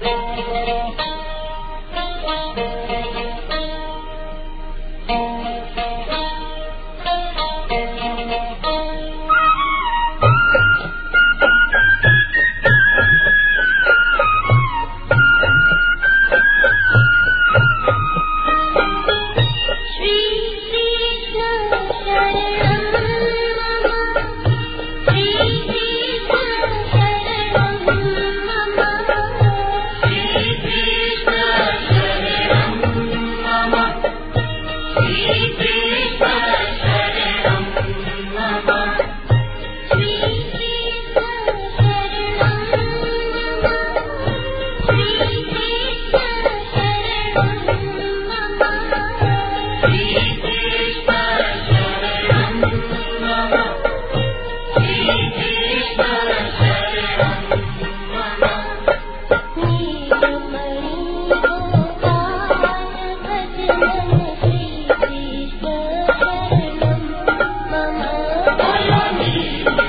Thank you. Bye, Bye,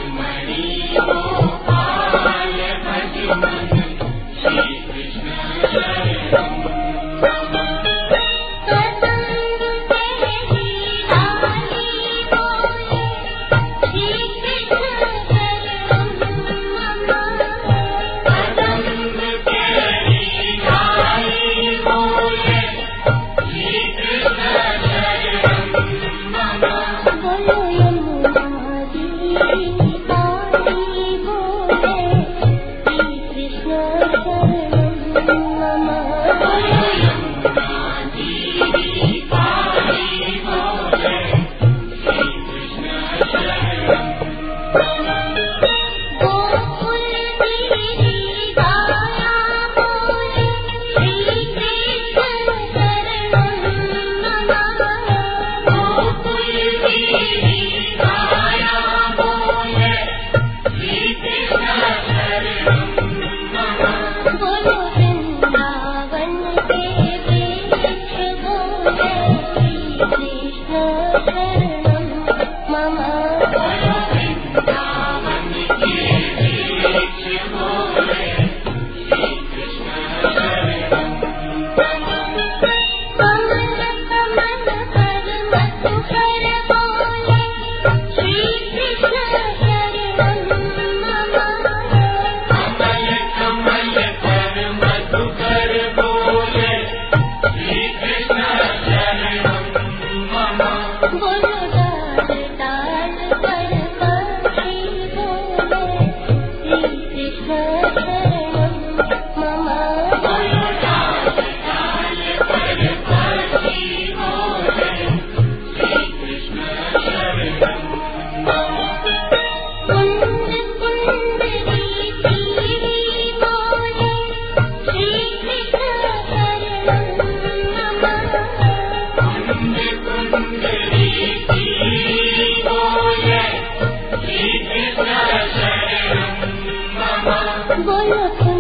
Baya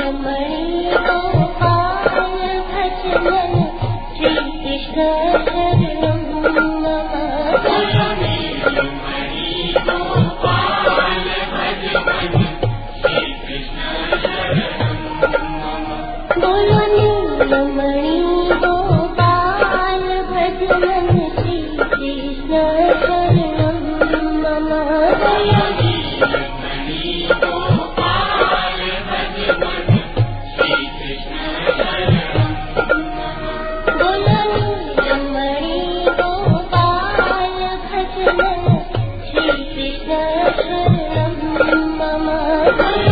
मरी तो Mama.